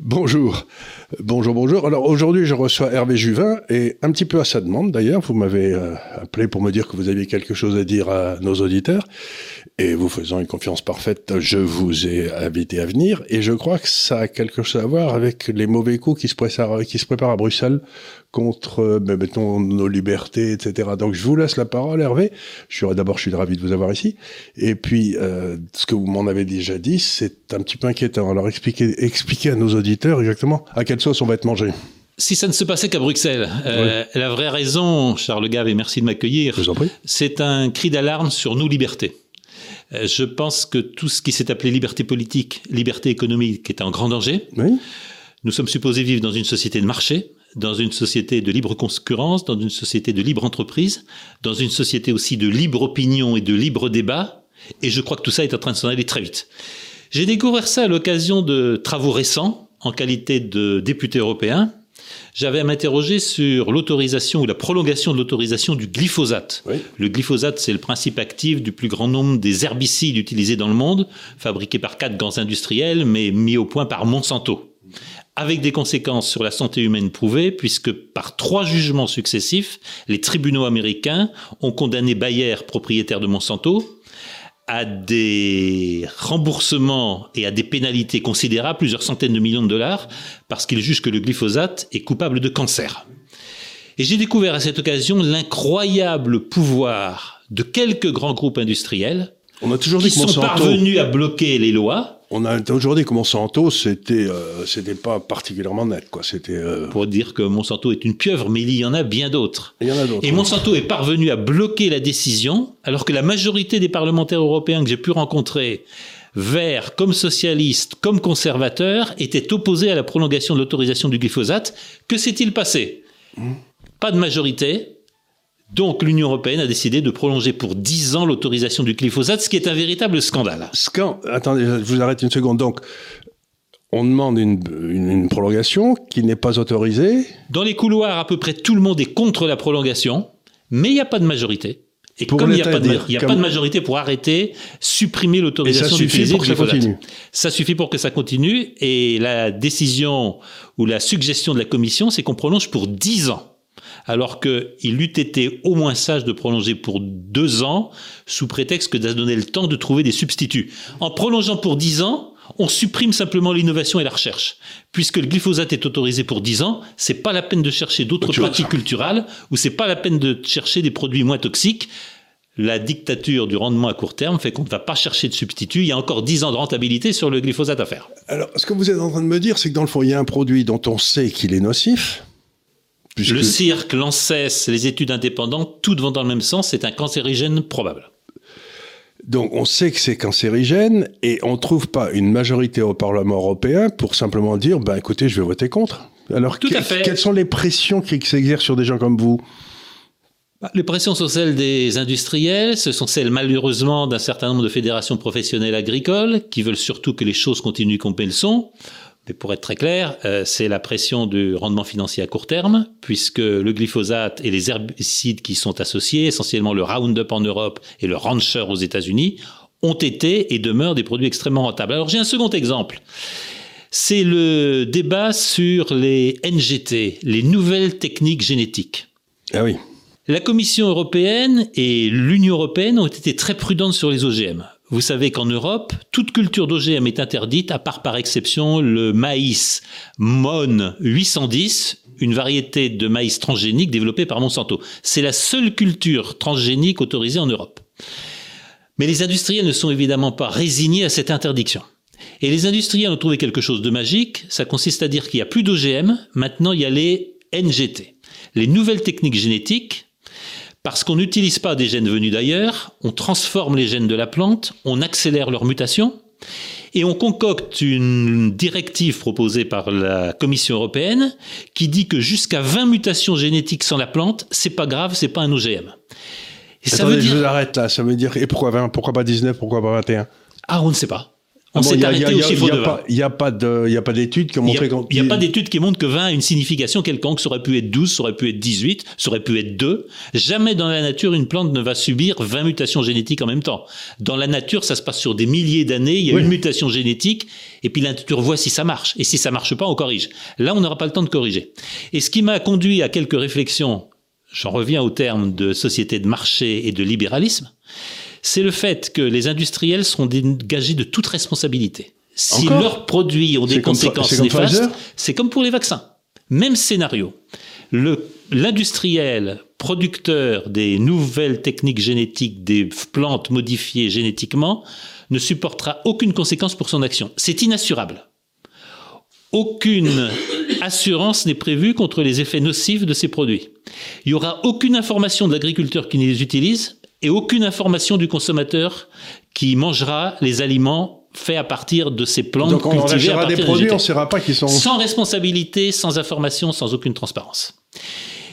Bonjour, bonjour, bonjour. Alors aujourd'hui, je reçois Hervé Juvin et un petit peu à sa demande d'ailleurs, vous m'avez euh, appelé pour me dire que vous aviez quelque chose à dire à nos auditeurs et vous faisant une confiance parfaite, je vous ai invité à venir et je crois que ça a quelque chose à voir avec les mauvais coups qui se préparent, qui se préparent à Bruxelles contre, euh, ben, mettons, nos libertés, etc. Donc je vous laisse la parole, Hervé. Je suis d'abord, je suis ravi de vous avoir ici. Et puis, euh, ce que vous m'en avez déjà dit, c'est un petit peu inquiétant. Alors expliquez, expliquez à nos auditeurs exactement à quelle sauce on va être mangé. Si ça ne se passait qu'à Bruxelles, euh, la vraie raison, Charles Gave, et merci de m'accueillir, c'est un cri d'alarme sur nos libertés. Euh, je pense que tout ce qui s'est appelé liberté politique, liberté économique est en grand danger. Oui. Nous sommes supposés vivre dans une société de marché dans une société de libre concurrence, dans une société de libre entreprise, dans une société aussi de libre opinion et de libre débat. Et je crois que tout ça est en train de s'en aller très vite. J'ai découvert ça à l'occasion de travaux récents en qualité de député européen. J'avais à m'interroger sur l'autorisation ou la prolongation de l'autorisation du glyphosate. Le glyphosate, c'est le principe actif du plus grand nombre des herbicides utilisés dans le monde, fabriqués par quatre grands industriels, mais mis au point par Monsanto avec des conséquences sur la santé humaine prouvées, puisque par trois jugements successifs, les tribunaux américains ont condamné Bayer, propriétaire de Monsanto, à des remboursements et à des pénalités considérables, plusieurs centaines de millions de dollars, parce qu'ils jugent que le glyphosate est coupable de cancer. Et j'ai découvert à cette occasion l'incroyable pouvoir de quelques grands groupes industriels On a toujours dit qui sont parvenus à bloquer les lois on a aujourd'hui que Monsanto, c'était euh, c'était pas particulièrement net, quoi. C'était euh, pour dire que Monsanto est une pieuvre, mais il y en a bien d'autres. Il y en a d'autres. Et Monsanto est parvenu à bloquer la décision, alors que la majorité des parlementaires européens que j'ai pu rencontrer, verts comme socialistes, comme conservateurs, étaient opposés à la prolongation de l'autorisation du glyphosate. Que s'est-il passé? Hmm. Pas de majorité, donc l'Union européenne a décidé de prolonger pour 10 ans l'autorisation du glyphosate, ce qui est un véritable scandale. Attendez, je vous arrête une seconde. Donc, on demande une, prolongation qui n'est pas autorisée. Dans les couloirs, à peu près tout le monde est contre la prolongation, mais il n'y a pas de majorité. Et comme il n'y a, pas de, majorité pour arrêter, supprimer l'autorisation d'utiliser le glyphosate. Ça, continue. ça suffit pour que ça continue. Et la décision ou la suggestion de la Commission, c'est qu'on prolonge pour 10 ans alors qu'il eût été au moins sage de prolonger pour deux ans, sous prétexte que ça donnait le temps de trouver des substituts. En prolongeant pour dix ans, on supprime simplement l'innovation et la recherche. Puisque le glyphosate est autorisé pour dix ans, c'est pas la peine de chercher d'autres pratiques culturelles ou c'est pas la peine de chercher des produits moins toxiques. La dictature du rendement à court terme fait qu'on ne va pas chercher de substituts. Il y a encore dix ans de rentabilité sur le glyphosate à faire. Alors, ce que vous êtes en train de me dire, c'est que dans le fond, il y a un produit dont on sait qu'il est nocif, le cirque, l'ANSES, les études indépendantes, toutes vont dans le même sens, c'est un cancérigène probable. Donc on sait que c'est cancérigène et on ne trouve pas une majorité au Parlement européen pour simplement dire, ben écoutez, je vais voter contre. Alors Tout à fait. quelles sont les pressions qui s'exercent sur des gens comme vous? Bah, les pressions sont celles des industriels, ce sont celles malheureusement d'un certain nombre de fédérations professionnelles agricoles qui veulent surtout que les choses continuent comme elles sont. Mais pour être très clair, euh, c'est la pression du rendement financier à court terme, puisque le glyphosate et les herbicides qui sont associés, essentiellement le Roundup en Europe et le Rancher aux États-Unis, ont été et demeurent des produits extrêmement rentables. Alors j'ai un second exemple. C'est le débat sur les NGT, les nouvelles techniques génétiques. Ah oui. La Commission européenne et l'Union européenne ont été très prudentes sur les OGM. Vous savez qu'en Europe, toute culture d'OGM est interdite, à part par exception le maïs MON 810, une variété de maïs transgénique développée par Monsanto. C'est la seule culture transgénique autorisée en Europe. Mais les industriels ne sont évidemment pas résignés à cette interdiction. Et les industriels ont trouvé quelque chose de magique, ça consiste à dire qu'il n'y a plus d'OGM, maintenant il y a les NGT. Les nouvelles techniques génétiques Parce qu'on n'utilise pas des gènes venus d'ailleurs, on transforme les gènes de la plante, on accélère leur mutation, et on concocte une directive proposée par la Commission européenne qui dit que jusqu'à 20 mutations génétiques sans la plante, c'est pas grave, c'est pas un OGM. Et ça veut dire... je vous arrête là, ça veut dire, et pourquoi 20, pourquoi pas 19, pourquoi pas 21 Ah, on ne sait pas. On s'est arrêté au chiffre de 20. Il n'y a pas d'études qui ont montré... Il n'y a, pas d'études qui montrent que 20 a une signification quelconque. Ça aurait pu être 12, ça aurait pu être 18, ça aurait pu être 2. Jamais dans la nature, une plante ne va subir 20 mutations génétiques en même temps. Dans la nature, ça se passe sur des milliers d'années. Il y a une mutation génétique, et puis la nature voit si ça marche. Et si ça marche pas, on corrige. Là, on n'aura pas le temps de corriger. Et ce qui m'a conduit à quelques réflexions, j'en reviens au terme de société de marché et de libéralisme, c'est le fait que les industriels seront dégagés de toute responsabilité. Si leurs produits ont des conséquences néfastes, c'est comme pour les vaccins. Même scénario. L'industriel producteur des nouvelles techniques génétiques, des plantes modifiées génétiquement, ne supportera aucune conséquence pour son action. C'est inassurable. Aucune assurance n'est prévue contre les effets nocifs de ces produits. Il n'y aura aucune information de l'agriculteur qui les utilise et aucune information du consommateur qui mangera les aliments faits à partir de ces plantes Donc on cultivées à des produits, on ne saura pas qu'ils sont sans responsabilité, sans information, sans aucune transparence.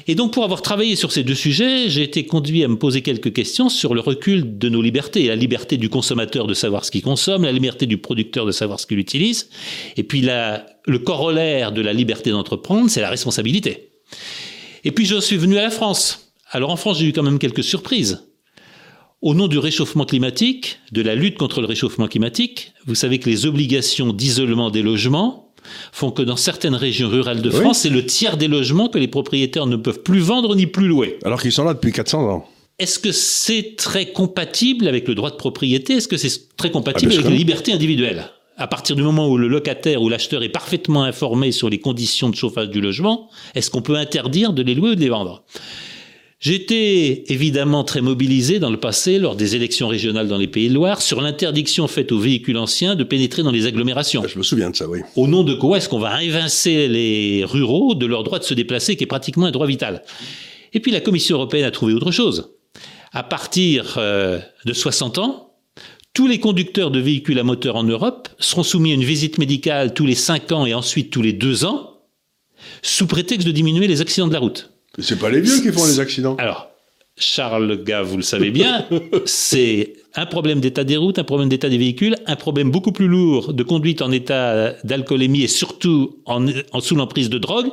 Et donc, pour avoir travaillé sur ces deux sujets, j'ai été conduit à me poser quelques questions sur le recul de nos libertés. La liberté du consommateur de savoir ce qu'il consomme, la liberté du producteur de savoir ce qu'il utilise, et puis la, le corollaire de la liberté d'entreprendre, c'est la responsabilité. Et puis, je suis venu à la France. Alors, en France, j'ai eu quand même quelques surprises. Au nom du réchauffement climatique, de la lutte contre le réchauffement climatique, vous savez que les obligations d'isolement des logements font que dans certaines régions rurales de France, c'est le tiers des logements que les propriétaires ne peuvent plus vendre ni plus louer. Alors qu'ils sont là depuis 400 ans. Est-ce que c'est très compatible avec le droit de propriété? Est-ce que c'est très compatible ah, avec la liberté individuelle à partir du moment où le locataire ou l'acheteur est parfaitement informé sur les conditions de chauffage du logement, est-ce qu'on peut interdire de les louer ou de les vendre? J'étais évidemment très mobilisé dans le passé, lors des élections régionales dans les Pays de Loire, sur l'interdiction faite aux véhicules anciens de pénétrer dans les agglomérations. Je me souviens de ça, oui. Au nom de quoi est-ce qu'on va évincer les ruraux de leur droit de se déplacer, qui est pratiquement un droit vital? Et puis la Commission européenne a trouvé autre chose. À partir euh, de 60 ans, tous les conducteurs de véhicules à moteur en Europe seront soumis à une visite médicale tous les 5 ans et ensuite tous les 2 ans, sous prétexte de diminuer les accidents de la route. C'est pas les vieux qui font les accidents. Alors, Charles Gars, vous le savez bien, c'est un problème d'état des routes, un problème d'état des véhicules, un problème beaucoup plus lourd de conduite en état d'alcoolémie et surtout en, sous l'emprise de drogue.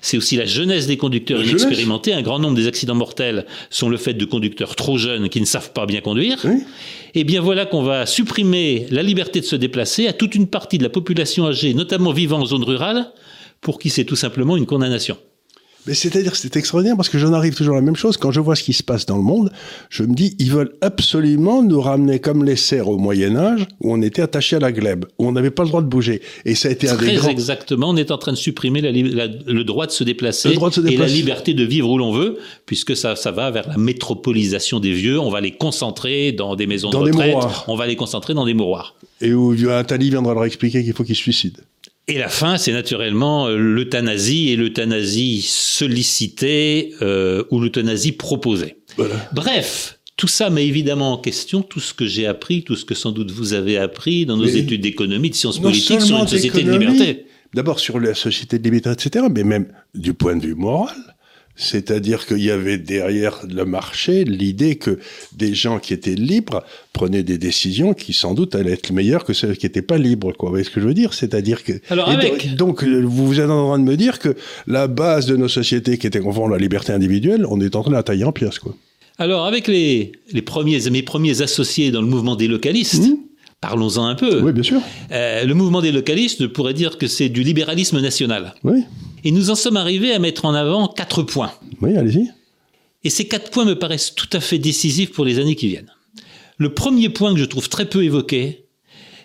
C'est aussi la jeunesse des conducteurs inexpérimentés. Un grand nombre des accidents mortels sont le fait de conducteurs trop jeunes qui ne savent pas bien conduire. Et eh bien voilà qu'on va supprimer la liberté de se déplacer à toute une partie de la population âgée, notamment vivant en zone rurale, pour qui c'est tout simplement une condamnation. Mais c'est-à-dire c'est extraordinaire parce que j'en arrive toujours à la même chose. Quand je vois ce qui se passe dans le monde, je me dis, ils veulent absolument nous ramener comme les serfs au Moyen-Âge, où on était attaché à la glèbe, où on n'avait pas le droit de bouger. Et ça a été un des grands... exactement. On est en train de supprimer le droit de se déplacer, et la liberté de vivre où l'on veut, puisque ça, ça va vers la métropolisation des vieux. On va les concentrer dans des maisons de retraite. On va les concentrer dans des mouroirs. Et où un tali viendra leur expliquer qu'il faut qu'ils se suicident. Et la fin, c'est naturellement euh, l'euthanasie et l'euthanasie sollicitée euh, ou l'euthanasie proposée. Bref, tout ça met évidemment en question tout ce que j'ai appris, tout ce que sans doute vous avez appris dans nos études d'économie, de sciences politiques sur une société de liberté. D'abord sur la société de liberté, etc., mais même du point de vue moral. C'est-à-dire qu'il y avait derrière le marché l'idée que des gens qui étaient libres prenaient des décisions qui sans doute allaient être meilleures que ceux qui n'étaient pas libres. Quoi. Vous voyez ce que je veux dire? C'est-à-dire que... Alors avec... Donc vous êtes en train de me dire que la base de nos sociétés qui était conforme à la liberté individuelle, on est en train de la tailler en pièces. Quoi. Alors avec les, les premiers, mes premiers associés dans le mouvement des localistes, mmh. Parlons-en un peu. Oui, bien sûr. Euh, le mouvement des localistes pourrait dire que c'est du libéralisme national. Oui. Et nous en sommes arrivés à mettre en avant quatre points. Oui, allez-y. Et ces quatre points me paraissent tout à fait décisifs pour les années qui viennent. Le premier point que je trouve très peu évoqué,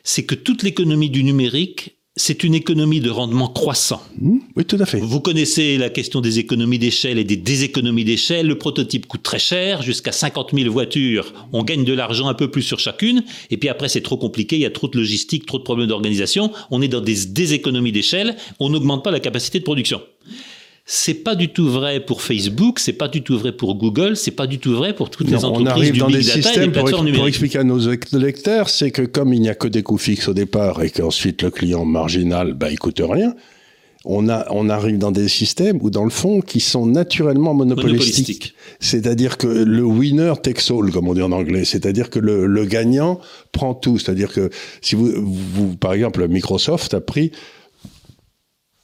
c'est que toute l'économie du numérique c'est une économie de rendement croissant. Mmh, oui, tout à fait. Vous connaissez la question des économies d'échelle et des déséconomies d'échelle. Le prototype coûte très cher, jusqu'à 50 000 voitures. On gagne de l'argent un peu plus sur chacune. Et puis après, c'est trop compliqué, il y a trop de logistique, trop de problèmes d'organisation. On est dans des déséconomies d'échelle, on n'augmente pas la capacité de production. C'est pas du tout vrai pour Facebook, c'est pas du tout vrai pour Google, c'est pas du tout vrai pour toutes les entreprises on arrive du dans big des data et systèmes des pour, plateformes pour numériques. expliquer à nos lecteurs, c'est que comme il n'y a que des coûts fixes au départ et qu'ensuite le client marginal, bah, il coûte rien. On, a, on arrive dans des systèmes ou dans le fond qui sont naturellement monopolistiques. Monopolistique. C'est-à-dire que le winner takes all, comme on dit en anglais. C'est-à-dire que le, le gagnant prend tout. C'est-à-dire que si vous, vous, par exemple, Microsoft a pris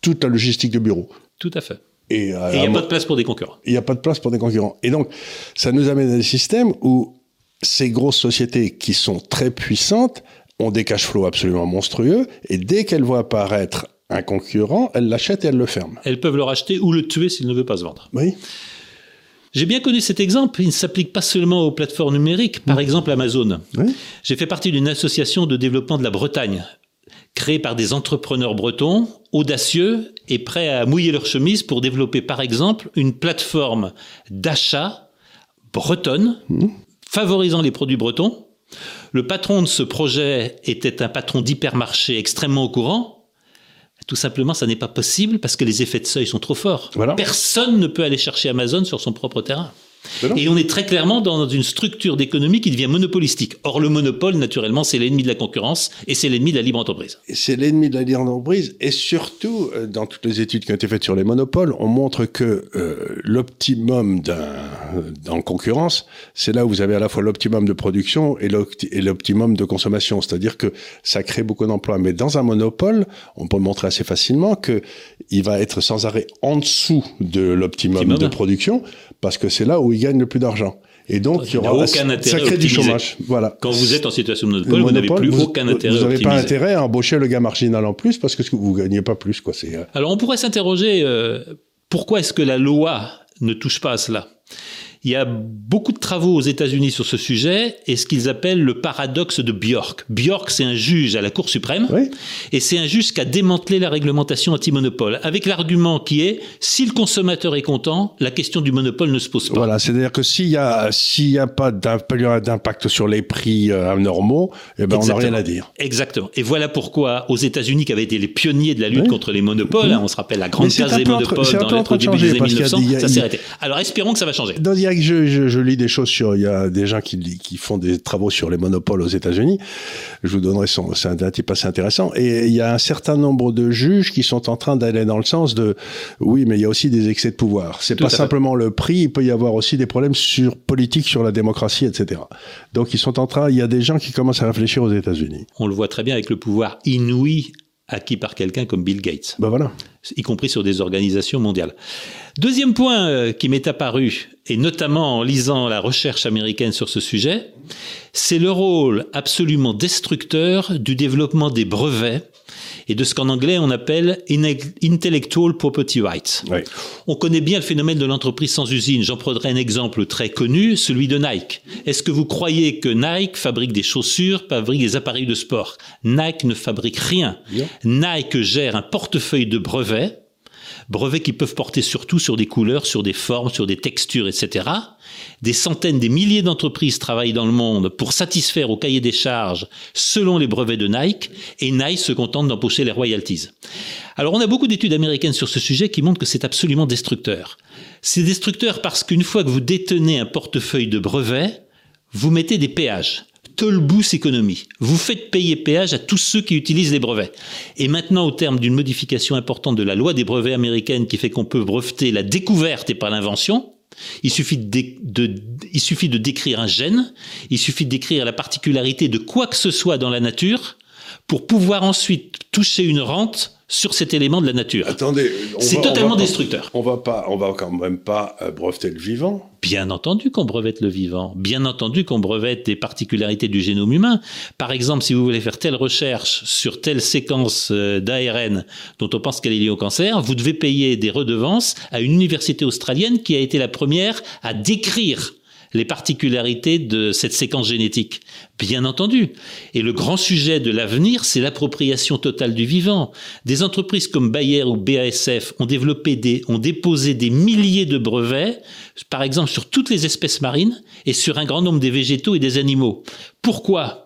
toute la logistique de bureau. Tout à fait. Et à- il n'y a pas de place pour des concurrents. il n'y a pas de place pour des concurrents. Et donc, ça nous amène à des systèmes où ces grosses sociétés qui sont très puissantes ont des cash flows absolument monstrueux, et dès qu'elles voient apparaître un concurrent, elles l'achètent et elles le ferment. Elles peuvent le racheter ou le tuer s'il ne veut pas se vendre. Oui. J'ai bien connu cet exemple. Il ne s'applique pas seulement aux plateformes numériques, par exemple Amazon. Oui. J'ai fait partie d'une association de développement de la Bretagne, créée par des entrepreneurs bretons, audacieux et prêts à mouiller leur chemise pour développer, par exemple, une plateforme d'achat bretonne, favorisant les produits bretons. Le patron de ce projet était un patron d'hypermarché extrêmement au courant. Tout simplement, ça n'est pas possible parce que les effets de seuil sont trop forts. Voilà. Personne ne peut aller chercher Amazon sur son propre terrain. Et on est très clairement dans une structure d'économie qui devient monopolistique. Or, le monopole, naturellement, c'est l'ennemi de la concurrence et c'est l'ennemi de la libre entreprise. C'est l'ennemi de la libre entreprise. Et surtout, euh, dans toutes les études qui ont été faites sur les monopoles, on montre que euh, l'optimum d'un en concurrence, c'est là où vous avez à la fois l'optimum de production et l'opti- et l'optimum de consommation. C'est-à-dire que ça crée beaucoup d'emplois. Mais dans un monopole, on peut montrer assez facilement que il va être sans arrêt en dessous de l'optimum Optimum. de production parce que c'est là où il gagne le plus d'argent. Et donc, il y aura aucun ça intérêt à crée du chômage. Voilà. Quand vous êtes en situation de Le monopole, vous n'avez plus vous- aucun intérêt Vous n'avez pas intérêt à embaucher le gars marginal en plus parce que vous gagnez pas plus, quoi. Euh, Alors, on pourrait s'interroger euh, pourquoi est-ce que la loi ne touche pas à cela? Il y a beaucoup de travaux aux États-Unis sur ce sujet et ce qu'ils appellent le paradoxe de Bjork. Bjork, c'est un juge à la Cour suprême Oui. et c'est un juge qui a démantelé la réglementation anti-monopole avec l'argument qui est si le consommateur est content, la question du monopole ne se pose pas. Voilà, c'est-à-dire que s'il y a s'il a pas d'impact sur les prix euh, normaux, eh ben on n'a rien à dire. Exactement. Et voilà pourquoi aux États-Unis, qui avaient été les pionniers de la lutte Oui. contre les monopoles, hein, on se rappelle la grande case des monopoles un dans au début des années parce qu'il y a- 1900, il y a- ça s'est arrêté. Alors espérons que ça va changer. Donc, il y a que je, je, je lis des choses sur, il y a des gens qui, qui font des travaux sur les monopoles aux États-Unis. Je vous donnerai son, c'est un, un type assez intéressant. Et il y a un certain nombre de juges qui sont en train d'aller dans le sens de, oui, mais il y a aussi des excès de pouvoir. C'est pas fait. simplement le prix, il peut y avoir aussi des problèmes sur politique, sur la démocratie, etc. Donc, ils sont en train, il y a des gens qui commencent à réfléchir aux États-Unis. On le voit très bien avec le pouvoir inouï acquis par quelqu'un comme Bill Gates, Ben voilà. y compris sur des organisations mondiales. Deuxième point euh, qui m'est apparu, et notamment en lisant la recherche américaine sur ce sujet, c'est le rôle absolument destructeur du développement des brevets et de ce qu'en anglais on appelle intellectual property rights. Oui. On connaît bien le phénomène de l'entreprise sans usine. J'en prendrai un exemple très connu, celui de Nike. Est-ce que vous croyez que Nike fabrique des chaussures, fabrique des appareils de sport? Nike ne fabrique rien. Nike gère un portefeuille de brevets, brevets qui peuvent porter surtout sur des couleurs, sur des formes, sur des textures, etc. Des centaines, des milliers d'entreprises travaillent dans le monde pour satisfaire au cahier des charges selon les brevets de Nike, et Nike se contente d'empocher les royalties. Alors on a beaucoup d'études américaines sur ce sujet qui montrent que c'est absolument destructeur. C'est destructeur parce qu'une fois que vous détenez un portefeuille de brevets, vous mettez des péages. Tolbous économie. Vous faites payer péage à tous ceux qui utilisent les brevets. Et maintenant, au terme d'une modification importante de la loi des brevets américaine qui fait qu'on peut breveter la découverte et pas l'invention, il suffit de- il suffit de décrire un gène, il suffit de décrire la particularité de quoi que ce soit dans la nature pour pouvoir ensuite toucher une rente sur cet élément de la nature. Attendez, C'est on totalement va- destructeur. On va pas, on va quand même pas euh, breveter le vivant. Bien entendu qu'on brevette le vivant, bien entendu qu'on brevette des particularités du génome humain. Par exemple, si vous voulez faire telle recherche sur telle séquence euh, d'ARN dont on pense qu'elle est liée au cancer, vous devez payer des redevances à une université australienne qui a été la première à décrire les particularités de cette séquence génétique. Bien entendu. Et le grand sujet de l'avenir, c'est l'appropriation totale du vivant. Des entreprises comme Bayer ou BASF ont ont déposé des milliers de brevets, par exemple sur toutes les espèces marines et sur un grand nombre des végétaux et des animaux. Pourquoi?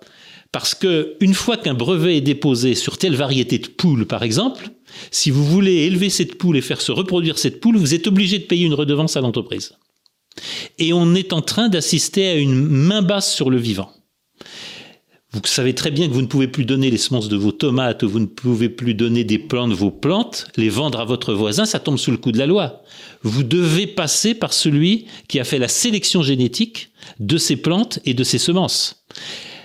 Parce que une fois qu'un brevet est déposé sur telle variété de poule, par exemple, si vous voulez élever cette poule et faire se reproduire cette poule, vous êtes obligé de payer une redevance à l'entreprise. Et on est en train d'assister à une main basse sur le vivant. Vous savez très bien que vous ne pouvez plus donner les semences de vos tomates, vous ne pouvez plus donner des plants de vos plantes, les vendre à votre voisin, ça tombe sous le coup de la loi. Vous devez passer par celui qui a fait la sélection génétique de ces plantes et de ces semences.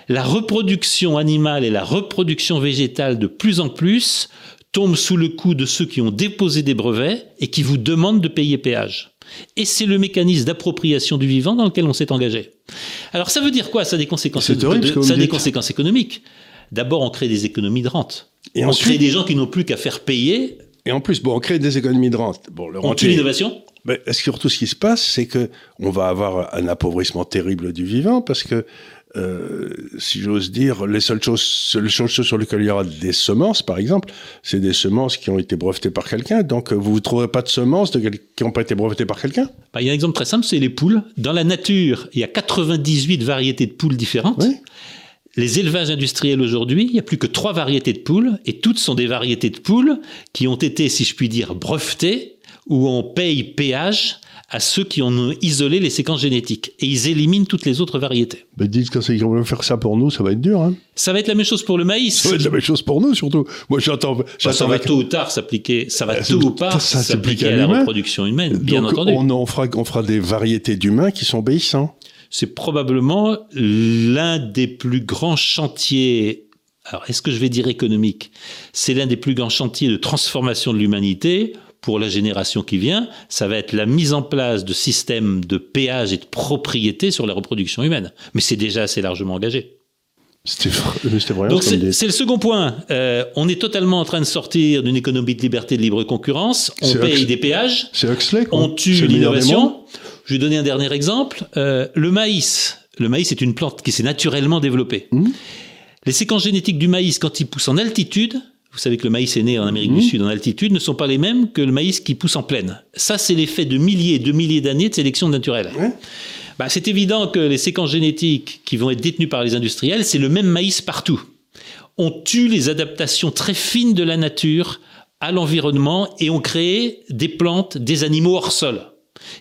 La reproduction animale et la reproduction végétale de plus en plus tombent sous le coup de ceux qui ont déposé des brevets et qui vous demandent de payer péage. Et c'est le mécanisme d'appropriation du vivant dans lequel on s'est engagé. Alors ça veut dire quoi Ça a des conséquences, ça a des conséquences économiques. D'abord, on crée des économies de rente. Et on crée des gens qui n'ont plus qu'à faire payer. Et en plus, bon, on crée des économies de rente. Bon, le on tue l'innovation. Mais surtout, ce qui se passe, c'est que on va avoir un appauvrissement terrible du vivant parce que euh, si j'ose dire, les seules choses, sur lesquelles il y aura des semences, par exemple, c'est des semences qui ont été brevetées par quelqu'un. Donc, vous ne trouverez pas de semences de qui n'ont pas été brevetées par quelqu'un bah, Il y a un exemple très simple, c'est les poules. Dans la nature, il y a 98 variétés de poules différentes. Les élevages industriels aujourd'hui, il n'y a plus que trois variétés de poules, et toutes sont des variétés de poules qui ont été, si je puis dire, brevetées, où on paye péage à ceux qui ont isolé les séquences génétiques. Et ils éliminent toutes les autres variétés. Mais dites quand ils vont faire ça pour nous, ça va être dur. Hein ça va être la même chose pour le maïs. Ça va être la même chose pour nous, surtout. Moi, j'attends. Bah, ça va tôt ou tard s'appliquer. Ça va tôt ou tard s'appliquer à, la reproduction humaine, bien entendu. On, fera, on fera des variétés d'humains qui sont obéissants. C'est probablement l'un des plus grands chantiers alors, est-ce que je vais dire économique? C'est l'un des plus grands chantiers de transformation de l'humanité pour la génération qui vient, ça va être la mise en place de systèmes de péage et de propriété sur la reproduction humaine. Mais c'est déjà assez largement engagé. C'était. Donc c'est le second point. Euh, on est totalement en train de sortir d'une économie de liberté de libre concurrence. On paye des péages. C'est Huxley. On tue l'innovation. Je vais donner un dernier exemple. Euh, le maïs. Le maïs est une plante qui s'est naturellement développée. Mmh. Les séquences génétiques du maïs, quand il pousse en altitude, vous savez que le maïs est né en Amérique du mmh. Sud en altitude, ne sont pas les mêmes que le maïs qui pousse en plaine. Ça, c'est l'effet de milliers et de milliers d'années de sélection naturelle. Bah, c'est évident que les séquences génétiques qui vont être détenues par les industriels, c'est le même maïs partout. On tue les adaptations très fines de la nature à l'environnement et on crée des plantes, des animaux hors sol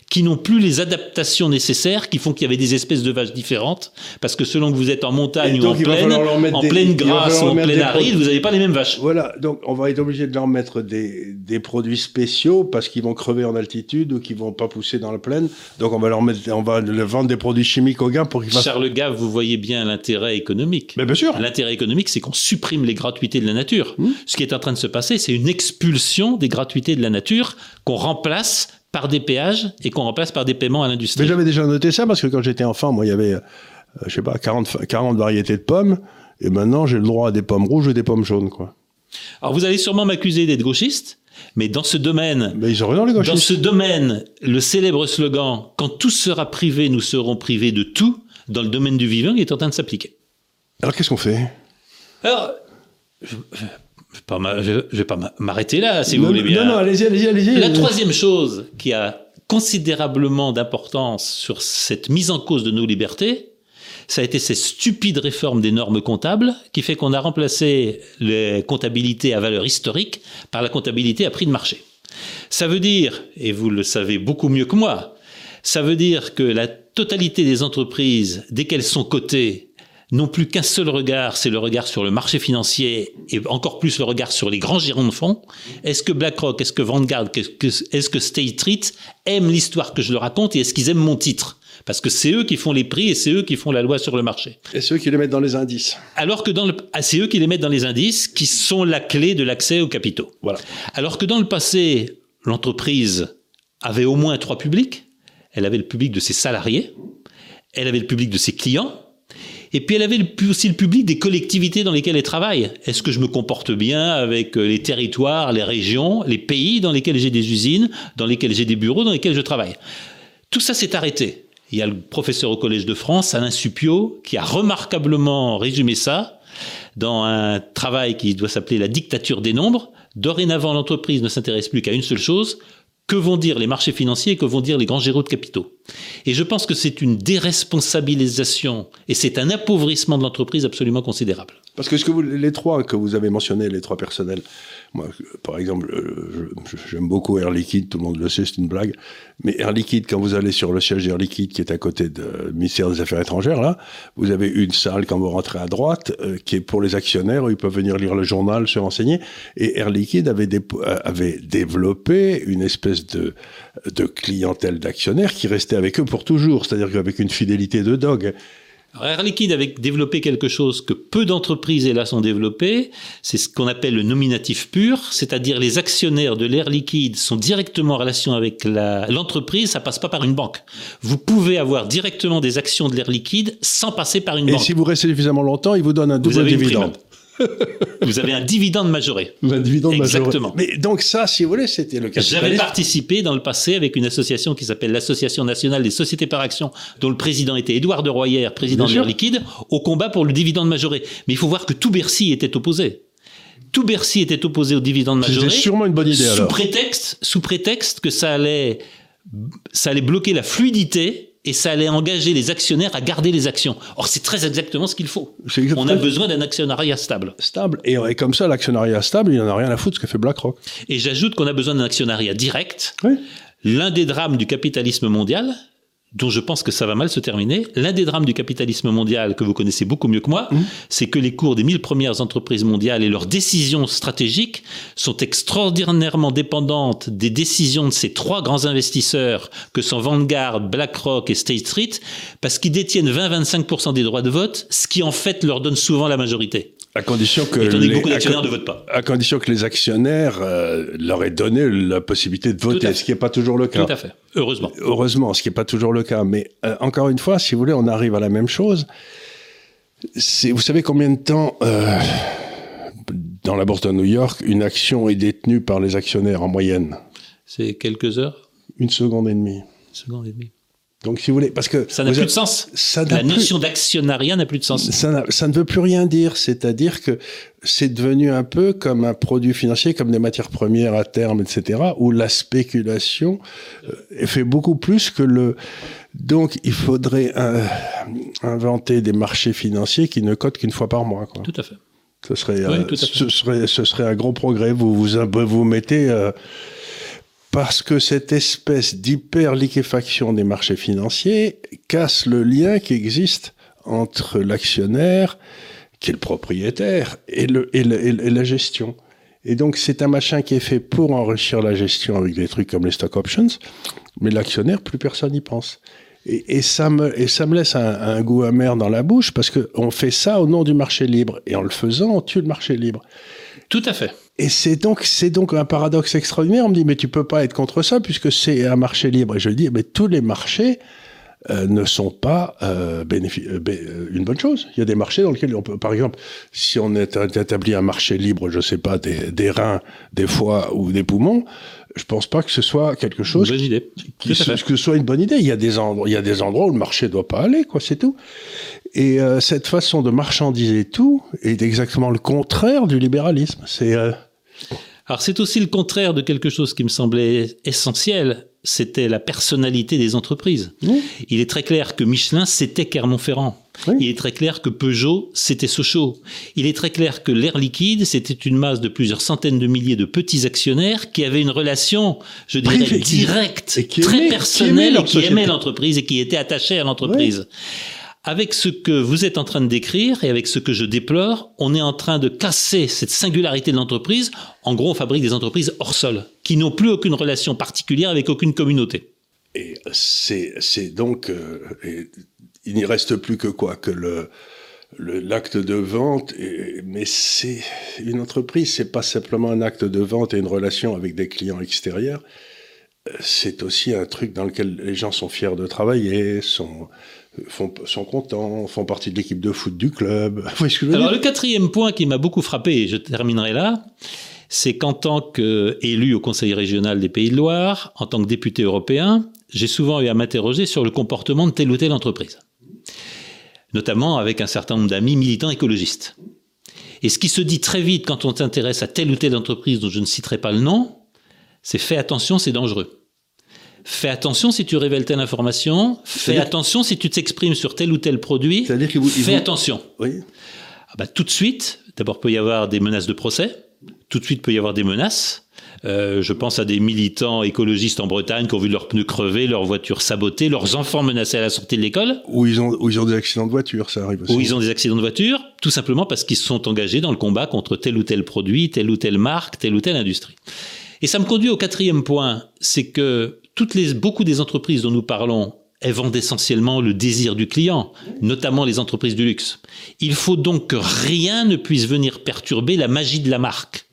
qui n'ont plus les adaptations nécessaires, qui font qu'il y avait des espèces de vaches différentes, parce que selon que vous êtes en montagne ou en plaine, en pleine grasse ou en pleine aride, vous n'avez pas les mêmes vaches. Voilà, donc on va être obligé de leur mettre des, des produits spéciaux parce qu'ils vont crever en altitude ou qu'ils vont pas pousser dans la plaine. Donc on va leur mettre, on va leur vendre des produits chimiques au gain pour qu'ils fassent. Charles Gave, vous voyez bien l'intérêt économique. Mais bien sûr. L'intérêt économique, c'est qu'on supprime les gratuités de la nature. Hmm. Ce qui est en train de se passer, c'est une expulsion des gratuités de la nature qu'on remplace par des péages et qu'on remplace par des paiements à l'industrie. Mais j'avais déjà noté ça parce que quand j'étais enfant, moi, il y avait, euh, je sais pas, 40, 40 variétés de pommes. Et maintenant, j'ai le droit à des pommes rouges et des pommes jaunes, quoi. Alors, vous allez sûrement m'accuser d'être gauchiste, mais dans ce domaine, mais ils ont les gauchistes. dans ce domaine, le célèbre slogan "Quand tout sera privé, nous serons privés de tout" dans le domaine du vivant est en train de s'appliquer. Alors, qu'est-ce qu'on fait? Alors, je ne vais pas m'arrêter là, si vous voulez bien. Non, non, allez-y, allez-y, allez-y. La troisième chose qui a considérablement d'importance sur cette mise en cause de nos libertés, ça a été cette stupide réforme des normes comptables qui fait qu'on a remplacé les comptabilités à valeur historique par la comptabilité à prix de marché. Ça veut dire, et vous le savez beaucoup mieux que moi, ça veut dire que la totalité des entreprises, dès qu'elles sont cotées, non plus qu'un seul regard, c'est le regard sur le marché financier et encore plus le regard sur les grands girons de fonds. Est-ce que BlackRock, est-ce que Vanguard, est-ce que State Street aiment l'histoire que je leur raconte et est-ce qu'ils aiment mon titre? Parce que c'est eux qui font les prix et c'est eux qui font la loi sur le marché. Et c'est eux qui les mettent dans les indices. Alors que dans le, ah, c'est eux qui les mettent dans les indices, qui sont la clé de l'accès aux capitaux. Voilà. Alors que dans le passé, l'entreprise avait au moins trois publics. Elle avait le public de ses salariés, elle avait le public de ses clients, et puis elle avait aussi le public des collectivités dans lesquelles elle travaille. Est-ce que je me comporte bien avec euh, les territoires, les régions, les pays dans lesquels j'ai des usines, dans lesquels j'ai des bureaux, dans lesquels je travaille? Tout ça s'est arrêté. Il y a le professeur au Collège de France, Alain Supio, qui a remarquablement résumé ça dans un travail qui doit s'appeler La dictature des nombres. Dorénavant, l'entreprise ne s'intéresse plus qu'à une seule chose, que vont dire les marchés financiers et que vont dire les grands géros de capitaux? Et je pense que c'est une déresponsabilisation et c'est un appauvrissement de l'entreprise absolument considérable. Parce que ce que vous, les trois que vous avez mentionnés, les trois personnels, moi, par exemple, euh, j'aime beaucoup Air Liquide, tout le monde le sait, c'est une blague. Mais Air Liquide, quand vous allez sur le siège d'Air Liquide, qui est à côté du ministère des Affaires étrangères, là, vous avez une salle quand vous rentrez à droite, euh, qui est pour les actionnaires, où ils peuvent venir lire le journal, se renseigner. Et Air Liquide avait, euh, avait développé une espèce de, de clientèle d'actionnaires qui restait avec eux pour toujours, c'est-à-dire qu'avec une fidélité de dog. Air Liquide avait développé quelque chose que peu d'entreprises, hélas, ont développé. C'est ce qu'on appelle le nominatif pur, c'est-à-dire les actionnaires de l'air liquide sont directement en relation avec l'entreprise, ça passe pas par une banque. Vous pouvez avoir directement des actions de l'air liquide sans passer par une banque. Et si vous restez suffisamment longtemps, ils vous donnent un double dividende. vous avez un dividende majoré. Un dividende Exactement. Mais donc ça, si vous voulez, c'était le cas. J'avais participé dans le passé avec une association qui s'appelle l'Association nationale des sociétés par action, dont le président était Édouard de Royer, président de Liquide, au combat pour le dividende majoré. Mais il faut voir que tout Bercy était opposé. Tout Bercy était opposé au dividende majoré. C'était sûrement une bonne idée sous Prétexte, sous prétexte que ça allait, ça allait bloquer la fluidité et ça allait engager les actionnaires à garder les actions. Or, c'est très exactement ce qu'il faut. On a besoin d'un actionnariat stable. Stable. Et, comme ça, l'actionnariat stable, il n'en a rien à foutre ce que fait BlackRock. Et j'ajoute qu'on a besoin d'un actionnariat direct. L'un des drames du capitalisme mondial, dont je pense que ça va mal se terminer. L'un des drames du capitalisme mondial que vous connaissez beaucoup mieux que moi, mmh. c'est que les cours des mille premières entreprises mondiales et leurs décisions stratégiques sont extraordinairement dépendantes des décisions de ces trois grands investisseurs que sont Vanguard, BlackRock et State Street, parce qu'ils détiennent 20-25% des droits de vote, ce qui en fait leur donne souvent la majorité. À condition que les, beaucoup d'actionnaires ne votent pas. À condition que les actionnaires euh, leur aient donné la possibilité de voter, ce qui n'est pas toujours le cas. Tout à fait. Heureusement. Heureusement, ce qui n'est pas toujours le cas. Mais euh, encore une fois, si vous voulez, on arrive à la même chose. Vous savez combien de temps, euh, dans la bourse de New York, une action est détenue par les actionnaires en moyenne? C'est quelques heures? Une seconde et demie. Une seconde et demie. Donc, si vous voulez, parce que ça n'a plus de sens. la notion d'actionnariat n'a plus de sens. Ça, ça, ne veut plus rien dire. C'est-à-dire que c'est devenu un peu comme un produit financier, comme des matières premières à terme, etc., où la spéculation euh, fait beaucoup plus que le. Donc, il faudrait euh, inventer des marchés financiers qui ne cotent qu'une fois par mois. Quoi. Tout à fait. Ce serait, euh, Ce, serait, ce serait un gros progrès. Vous vous, vous mettez parce que cette espèce d'hyper-liquéfaction des marchés financiers casse le lien qui existe entre l'actionnaire, qui est le propriétaire, et, la gestion. Et donc c'est un machin qui est fait pour enrichir la gestion avec des trucs comme les stock options, mais l'actionnaire, plus personne n'y pense. Et, ça me, et ça me laisse un, un goût amer dans la bouche parce qu'on fait ça au nom du marché libre. Et en le faisant, on tue le marché libre. Tout à fait. Et c'est donc, c'est donc un paradoxe extraordinaire. On me dit, mais tu peux pas être contre ça puisque c'est un marché libre. Et je dis, mais tous les marchés euh, ne sont pas euh, euh, une bonne chose. Il y a des marchés dans lesquels on peut, par exemple, si on est établi un marché libre, je sais pas, des, des reins, des foies ou des poumons, je pense pas que ce soit quelque chose bonne idée. Qui, que ce soit une bonne idée. Il y a des endroits, il y a des endroits où le marché doit pas aller, quoi, c'est tout. Et euh, cette façon de marchandiser tout est exactement le contraire du libéralisme. C'est euh, alors c'est aussi le contraire de quelque chose qui me semblait essentiel, c'était la personnalité des entreprises. Il est très clair que Michelin, c'était Clermont-Ferrand. Il est très clair que Peugeot, c'était Sochaux. Il est très clair que l'air liquide, c'était une masse de plusieurs centaines de milliers de petits actionnaires qui avaient une relation, je dirais, directe, très personnelle, et qui aimaient l'entreprise et qui étaient attachés à l'entreprise avec ce que vous êtes en train de décrire et avec ce que je déplore, on est en train de casser cette singularité de l'entreprise. En gros, on fabrique des entreprises hors sol, qui n'ont plus aucune relation particulière avec aucune communauté. Et c'est, donc, euh, il n'y reste plus que quoi Que le, l'acte de vente, mais c'est une entreprise, c'est pas simplement un acte de vente et une relation avec des clients extérieurs. Euh, c'est aussi un truc dans lequel les gens sont fiers de travailler, sont, font, sont contents, font partie de l'équipe de foot du club. Alors le quatrième point qui m'a beaucoup frappé, et je terminerai là, c'est qu'en tant qu'élu au Conseil régional des Pays de Loire, en tant que député européen, j'ai souvent eu à m'interroger sur le comportement de telle ou telle entreprise, notamment avec un certain nombre d'amis militants écologistes. Et ce qui se dit très vite quand on s'intéresse à telle ou telle entreprise dont je ne citerai pas le nom, C'est fais attention, c'est dangereux. Fais attention si tu révèles telle information. Fais attention si tu t'exprimes sur tel ou tel produit. C'est-à-dire que vous, fais attention. Oui. Ah bah, tout de suite, d'abord peut y avoir des menaces de procès. Tout de suite peut y avoir des menaces. Euh, je pense à des militants écologistes en Bretagne qui ont vu leurs pneus crever, leurs voitures sabotées, leurs enfants menacés à la sortie de l'école. Ou ils ont, ils ont des accidents de voiture, ça arrive aussi. Ou ils ont des accidents de voiture, tout simplement parce qu'ils se sont engagés dans le combat contre tel ou tel produit, telle ou telle marque, telle ou telle industrie. Et ça me conduit au quatrième point, c'est que toutes les, beaucoup des entreprises dont nous parlons elles vendent essentiellement le désir du client, notamment les entreprises du luxe. Il faut donc que rien ne puisse venir perturber la magie de la marque.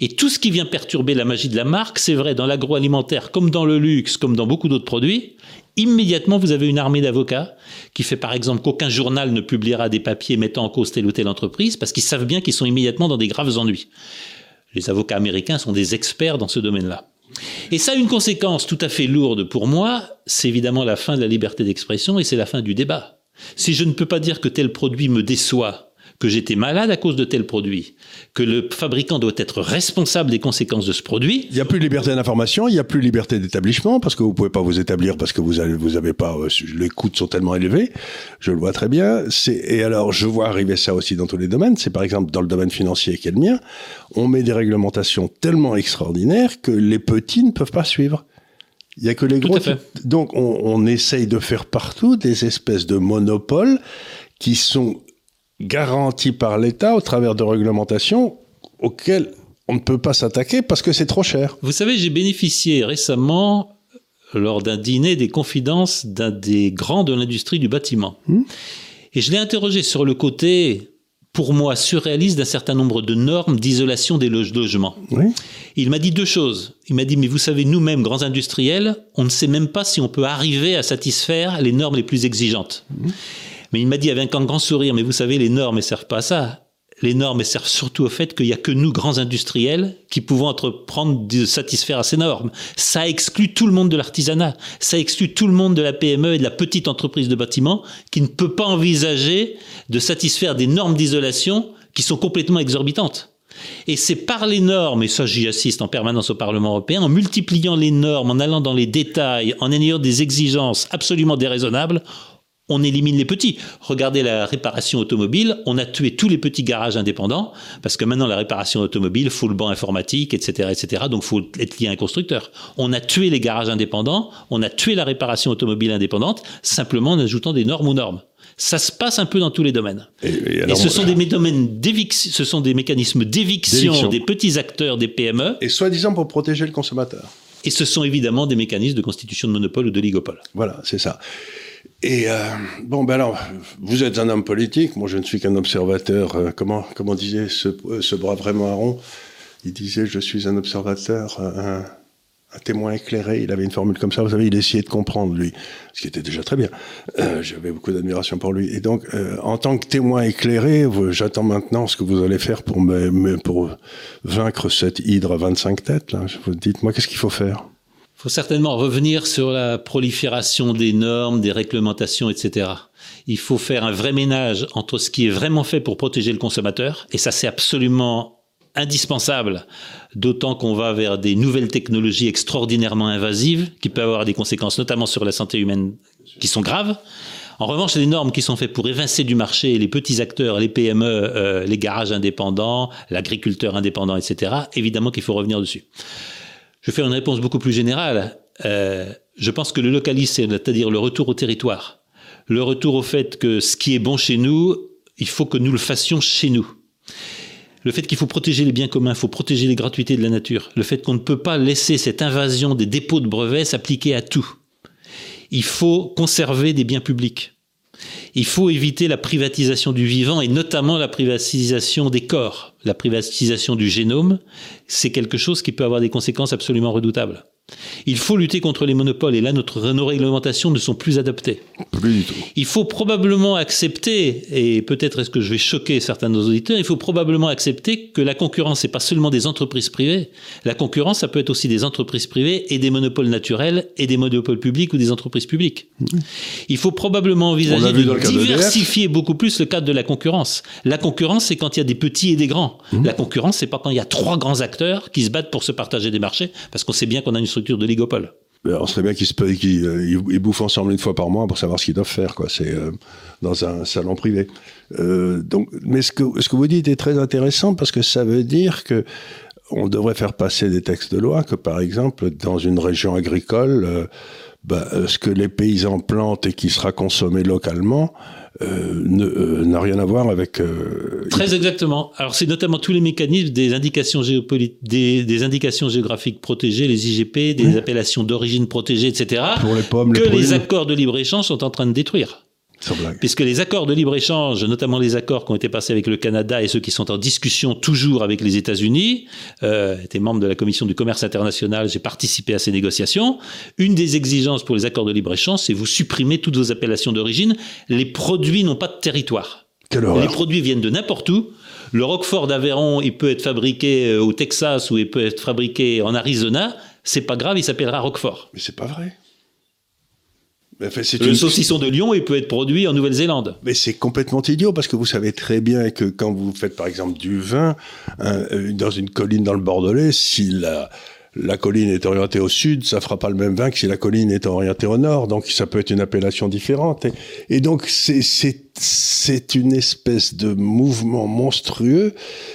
Et tout ce qui vient perturber la magie de la marque, c'est vrai dans l'agroalimentaire comme dans le luxe, comme dans beaucoup d'autres produits, immédiatement vous avez une armée d'avocats qui fait par exemple qu'aucun journal ne publiera des papiers mettant en cause telle ou telle entreprise parce qu'ils savent bien qu'ils sont immédiatement dans des graves ennuis. Les avocats américains sont des experts dans ce domaine-là. Et ça a une conséquence tout à fait lourde pour moi, c'est évidemment la fin de la liberté d'expression et c'est la fin du débat. Si je ne peux pas dire que tel produit me déçoit que j'étais malade à cause de tel produit, que le fabricant doit être responsable des conséquences de ce produit. Il n'y a plus de liberté d'information, il n'y a plus de liberté d'établissement parce que vous ne pouvez pas vous établir parce que vous avez, vous avez pas, euh, les coûts sont tellement élevés. Je le vois très bien. Et alors, je vois arriver ça aussi dans tous les domaines. C'est par exemple dans le domaine financier qui est le mien. On met des réglementations tellement extraordinaires que les petits ne peuvent pas suivre. Il y a que les gros. Donc, on, on essaye de faire partout des espèces de monopoles qui sont garantie par l'État au travers de réglementations auxquelles on ne peut pas s'attaquer parce que c'est trop cher. Vous savez, j'ai bénéficié récemment, lors d'un dîner, des confidences d'un des grands de l'industrie du bâtiment. Hmm. Et je l'ai interrogé sur le côté, pour moi, surréaliste d'un certain nombre de normes d'isolation des logements. Il m'a dit deux choses. Il m'a dit, mais vous savez, nous-mêmes, grands industriels, on ne sait même pas si on peut arriver à satisfaire les normes les plus exigeantes. Hmm. Mais il m'a dit avec un grand sourire, mais vous savez, les normes ne servent pas à ça. Les normes servent surtout au fait qu'il n'y a que nous, grands industriels, qui pouvons entreprendre de satisfaire à ces normes. Ça exclut tout le monde de l'artisanat. Ça exclut tout le monde de la PME et de la petite entreprise de bâtiment qui ne peut pas envisager de satisfaire des normes d'isolation qui sont complètement exorbitantes. Et c'est par les normes, et ça j'y assiste en permanence au Parlement européen, en multipliant les normes, en allant dans les détails, en ayant des exigences absolument déraisonnables, on élimine les petits. Regardez la réparation automobile, on a tué tous les petits garages indépendants, parce que maintenant la réparation automobile, faut le banc informatique, etc., etc., donc faut être lié à un constructeur. On a tué les garages indépendants, on a tué la réparation automobile indépendante, simplement en ajoutant des normes aux normes. Ça se passe un peu dans tous les domaines. Et, ce, sont des domaines ce sont des mécanismes d'éviction des petits acteurs, des PME. Et soi-disant pour protéger le consommateur. Et ce sont évidemment des mécanismes de constitution de monopole ou de ligopole. Voilà, c'est ça. Et euh, bon, ben alors, vous êtes un homme politique, moi je ne suis qu'un observateur. Euh, comment, comment disait ce, euh, ce brave Raymond Aron? Il disait Je suis un observateur, un, un, témoin éclairé. Il avait une formule comme ça, vous savez, il essayait de comprendre, lui, ce qui était déjà très bien. J'avais beaucoup d'admiration pour lui. Et donc, en tant que témoin éclairé, j'attends maintenant ce que vous allez faire pour, me, pour vaincre cette hydre à 25 têtes. Là. Dites-moi, qu'est-ce qu'il faut faire? Faut certainement revenir sur la prolifération des normes, des réglementations, etc. Il faut faire un vrai ménage entre ce qui est vraiment fait pour protéger le consommateur, et ça c'est absolument indispensable, d'autant qu'on va vers des nouvelles technologies extraordinairement invasives qui peuvent avoir des conséquences notamment sur la santé humaine qui sont graves. En revanche, les normes qui sont faites pour évincer du marché les petits acteurs, les PME, euh, les garages indépendants, l'agriculteur indépendant, etc., évidemment qu'il faut revenir dessus. Je vais faire une réponse beaucoup plus générale. Euh, je pense que le localisme, c'est-à-dire le retour au territoire, le retour au fait que ce qui est bon chez nous, il faut que nous le fassions chez nous. Le fait qu'il faut protéger les biens communs, il faut protéger les gratuités de la nature. Le fait qu'on ne peut pas laisser cette invasion des dépôts de brevets s'appliquer à tout. Il faut conserver des biens publics. Il faut éviter la privatisation du vivant et notamment la privatisation des corps. La privatisation du génome, c'est quelque chose qui peut avoir des conséquences absolument redoutables. Il faut lutter contre les monopoles et là, notre, nos réglementations ne sont plus adaptées. Plus du tout. Il faut probablement accepter, et peut-être est-ce que je vais choquer certains de nos auditeurs, il faut probablement accepter que la concurrence n'est pas seulement des entreprises privées. La concurrence, ça peut être aussi des entreprises privées et des monopoles naturels et des monopoles publics ou des entreprises publiques. Il faut probablement envisager de diversifier beaucoup plus le cadre de la concurrence. La concurrence, c'est quand il y a des petits et des grands. Mmh. La concurrence, c'est pas quand il y a trois grands acteurs qui se battent pour se partager des marchés, parce qu'on sait bien qu'on a une de ligopole. On serait bien qu'ils euh, bouffent ensemble une fois par mois pour savoir ce qu'ils doivent faire. C'est euh, dans un salon privé. Euh, mais ce que, vous dites est très intéressant parce que ça veut dire que on devrait faire passer des textes de loi que, par exemple, dans une région agricole, bah, ce que les paysans plantent et qui sera consommé localement, n'a rien à voir avec. Euh, Très exactement. Alors c'est notamment tous les mécanismes des indications géopolitiques, des, indications géographiques protégées, les IGP, des appellations d'origine protégée, etc. Pour les pommes, que les accords de libre échange sont en train de détruire. Puisque les accords de libre-échange, notamment les accords qui ont été passés avec le Canada et ceux qui sont en discussion toujours avec les États-Unis, euh, j'étais membre de la commission du commerce international, j'ai participé à ces négociations. Une des exigences pour les accords de libre-échange, c'est vous supprimez toutes vos appellations d'origine. Les produits n'ont pas de territoire. les produits viennent de n'importe où. Le Roquefort d'Aveyron, il peut être fabriqué euh, au Texas ou il peut être fabriqué en Arizona. C'est pas grave, il s'appellera Roquefort. Mais c'est pas vrai le saucisson de Lyon, il peut être produit en Nouvelle-Zélande. Mais c'est complètement idiot parce que vous savez très bien que quand vous faites par exemple du vin hein, euh, dans une colline dans le Bordelais, si la, la colline est orientée au sud, ça fera pas le même vin que si la colline est orientée au nord. Donc ça peut être une appellation différente. Et, donc c'est c'est une espèce de mouvement monstrueux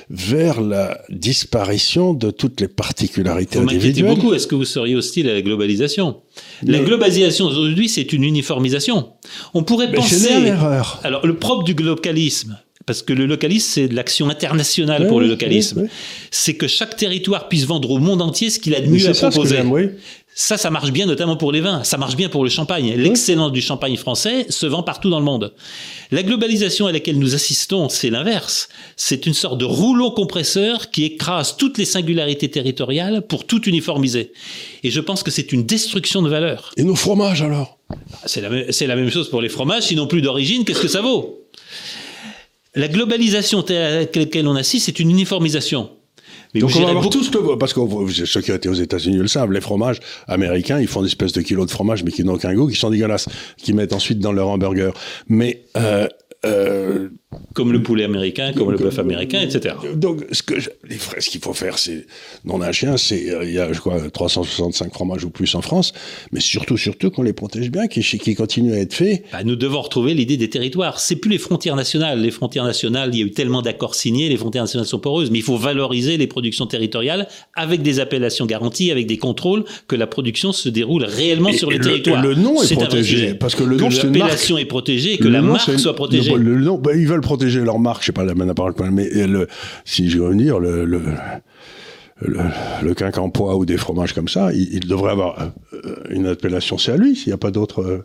vers la disparition de toutes les particularités vous individuelles. beaucoup. Est-ce que vous seriez hostile à la globalisation? La globalisation aujourd'hui, c'est une uniformisation. On pourrait penser. C'est l'erreur. Alors le propre du localisme, parce que le localisme, c'est de l'action internationale pour le localisme. C'est que chaque territoire puisse vendre au monde entier ce qu'il a de mieux à proposer. Ça, ça marche bien, notamment pour les vins. Ça marche bien pour le champagne. L'excellence du champagne français se vend partout dans le monde. La globalisation à laquelle nous assistons, c'est l'inverse. C'est une sorte de rouleau compresseur qui écrase toutes les singularités territoriales pour tout uniformiser. Et je pense que c'est une destruction de valeur. Et nos fromages alors? C'est la, la, même chose pour les fromages. S'ils n'ont plus d'origine, qu'est-ce que ça vaut? La globalisation à laquelle on assiste, c'est une uniformisation. Mais Donc on va avoir tous le parce que ceux qui ont été aux États-Unis le savent, les fromages américains, ils font des espèces de kilos de fromage mais qui n'ont aucun goût, qui sont dégueulasses, qui mettent ensuite dans leur hamburger. Mais euh, euh, comme le poulet américain, comme le bœuf américain, etc. Donc, ce que les frais, ce qu'il faut faire, c'est non un chien, c'est il y a je crois 365 fromages ou plus en France, mais surtout surtout qu'on les protège bien, qu'ils qui continuent à être faits. Bah, nous devons retrouver l'idée des territoires. C'est plus les frontières nationales. Les frontières nationales, il y a eu tellement d'accords signés, les frontières nationales sont poreuses, mais il faut valoriser les productions territoriales avec des appellations garanties, avec des contrôles, que la production se déroule réellement sur les territoires. le nom est, protégé parce que le nom l'appellation est protégée et que la marque soit protégée. Le, nom, bah, ils veulent protéger leur marque, je sais pas la même parole, mais le, si je veux dire, le, le, le, le quincampois ou des fromages comme ça, il, devrait avoir euh, une appellation, c'est à lui, s'il n'y a pas d'autre. Euh.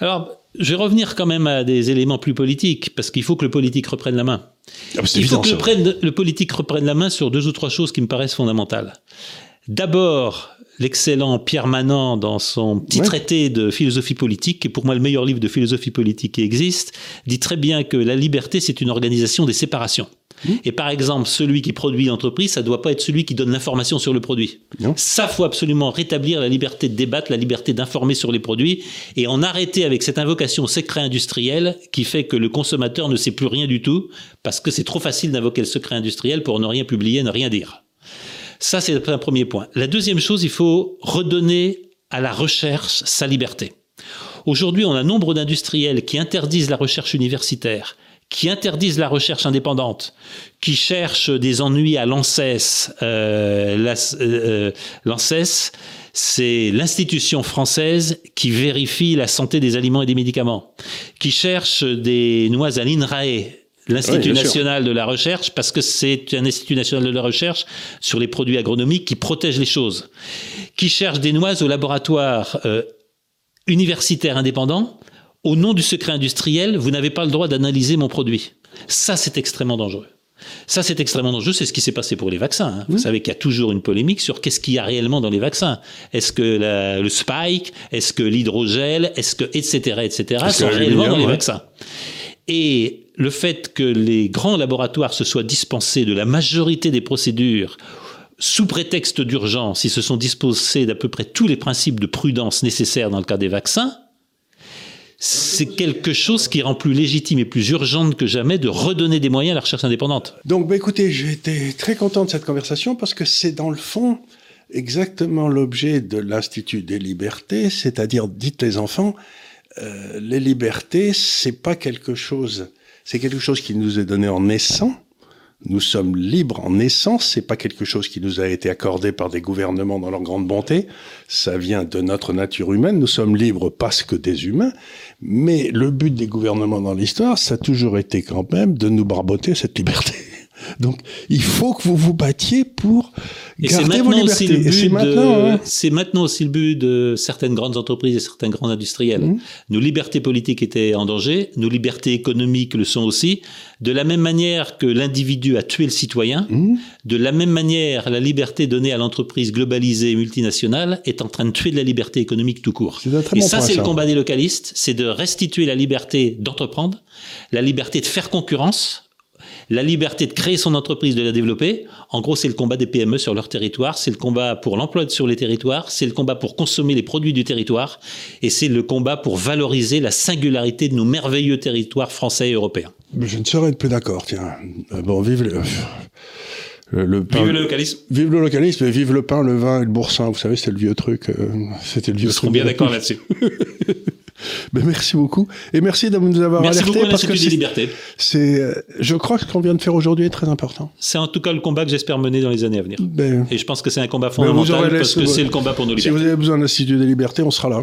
Alors, je vais revenir quand même à des éléments plus politiques, parce qu'il faut que le politique reprenne la main. Ah, il faut que le, le politique reprenne la main sur deux ou trois choses qui me paraissent fondamentales. D'abord, l'excellent Pierre Manant, dans son petit traité de philosophie politique, qui est pour moi le meilleur livre de philosophie politique qui existe, dit très bien que la liberté, c'est une organisation des séparations. Mmh. Et par exemple, celui qui produit l'entreprise, ça ne doit pas être celui qui donne l'information sur le produit. Ça, faut absolument rétablir la liberté de débattre, la liberté d'informer sur les produits, et en arrêter avec cette invocation au secret industriel qui fait que le consommateur ne sait plus rien du tout, parce que c'est trop facile d'invoquer le secret industriel pour ne rien publier, ne rien dire. Ça, c'est un premier point. La deuxième chose, il faut redonner à la recherche sa liberté. Aujourd'hui, on a nombre d'industriels qui interdisent la recherche universitaire, qui interdisent la recherche indépendante, qui cherchent des ennuis à l'ANSES. Euh, euh, L'ANSES, c'est l'institution française qui vérifie la santé des aliments et des médicaments, qui cherche des noix à l'INRAE, l'Institut national de la recherche, parce que c'est un Institut national de la recherche sur les produits agronomiques qui protège les choses, qui cherche des noises au laboratoire euh, universitaire indépendant. Au nom du secret industriel, vous n'avez pas le droit d'analyser mon produit. Ça, c'est extrêmement dangereux. Ça, c'est extrêmement dangereux. C'est ce qui s'est passé pour les vaccins. Hein. Vous savez qu'il y a toujours une polémique sur qu'est-ce qu'il y a réellement dans les vaccins. Est-ce que le spike, est-ce que l'hydrogel, est-ce que etc. etc. sont réellement dans les vaccins. Et le fait que les grands laboratoires se soient dispensés de la majorité des procédures sous prétexte d'urgence, ils se sont disposés d'à peu près tous les principes de prudence nécessaires dans le cas des vaccins, c'est quelque chose qui rend plus légitime et plus urgente que jamais de redonner des moyens à la recherche indépendante. Donc, bah, écoutez, été très content de cette conversation parce que c'est dans le fond exactement l'objet de l'Institut des libertés, c'est-à-dire, dites les enfants, euh, les libertés, c'est pas quelque chose, c'est quelque chose qui nous est donné en naissant, nous sommes libres en essence, c'est pas quelque chose qui nous a été accordé par des gouvernements dans leur grande bonté, ça vient de notre nature humaine, nous sommes libres parce que des humains, mais le but des gouvernements dans l'histoire, ça a toujours été quand même de nous barboter cette liberté. Donc, il faut que vous vous battiez pour garder vos libertés. C'est maintenant, hein. c'est maintenant aussi le but de certaines grandes entreprises et certains grands industriels. Mmh. Nos libertés politiques étaient en danger, nos libertés économiques le sont aussi. De la même manière que l'individu a tué le citoyen, mmh. de la même manière, la liberté donnée à l'entreprise globalisée et multinationale est en train de tuer de la liberté économique tout court. Et ça, c'est le combat des localistes, c'est de restituer la liberté d'entreprendre, la liberté de faire concurrence la liberté de créer son entreprise, de la développer. En gros, c'est le combat des PME sur leur territoire, c'est le combat pour l'emploi sur les territoires, c'est le combat pour consommer les produits du territoire, et c'est le combat pour valoriser la singularité de nos merveilleux territoires français et européens. Je ne serais plus d'accord, tiens. Euh, bon, vive le... Le pain, vive le localisme. Vive le localisme et vive le pain, le vin et le boursin. Vous savez, c'était le vieux truc. Euh, c'était le vieux Nous serons bien d'accord là-dessus. Ben, merci beaucoup. Et merci de nous avoir merci alertés. parce que c'est, c'est, euh, je crois que ce qu'on vient de faire aujourd'hui est très important. C'est en tout cas le combat que j'espère mener dans les années à venir. Ben, et je pense que c'est un combat ben, fondamental parce que c'est le combat pour nos libertés. Si vous avez besoin d'un l'Institut des libertés, on sera là.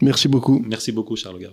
Merci beaucoup. Merci beaucoup, Charles Gare.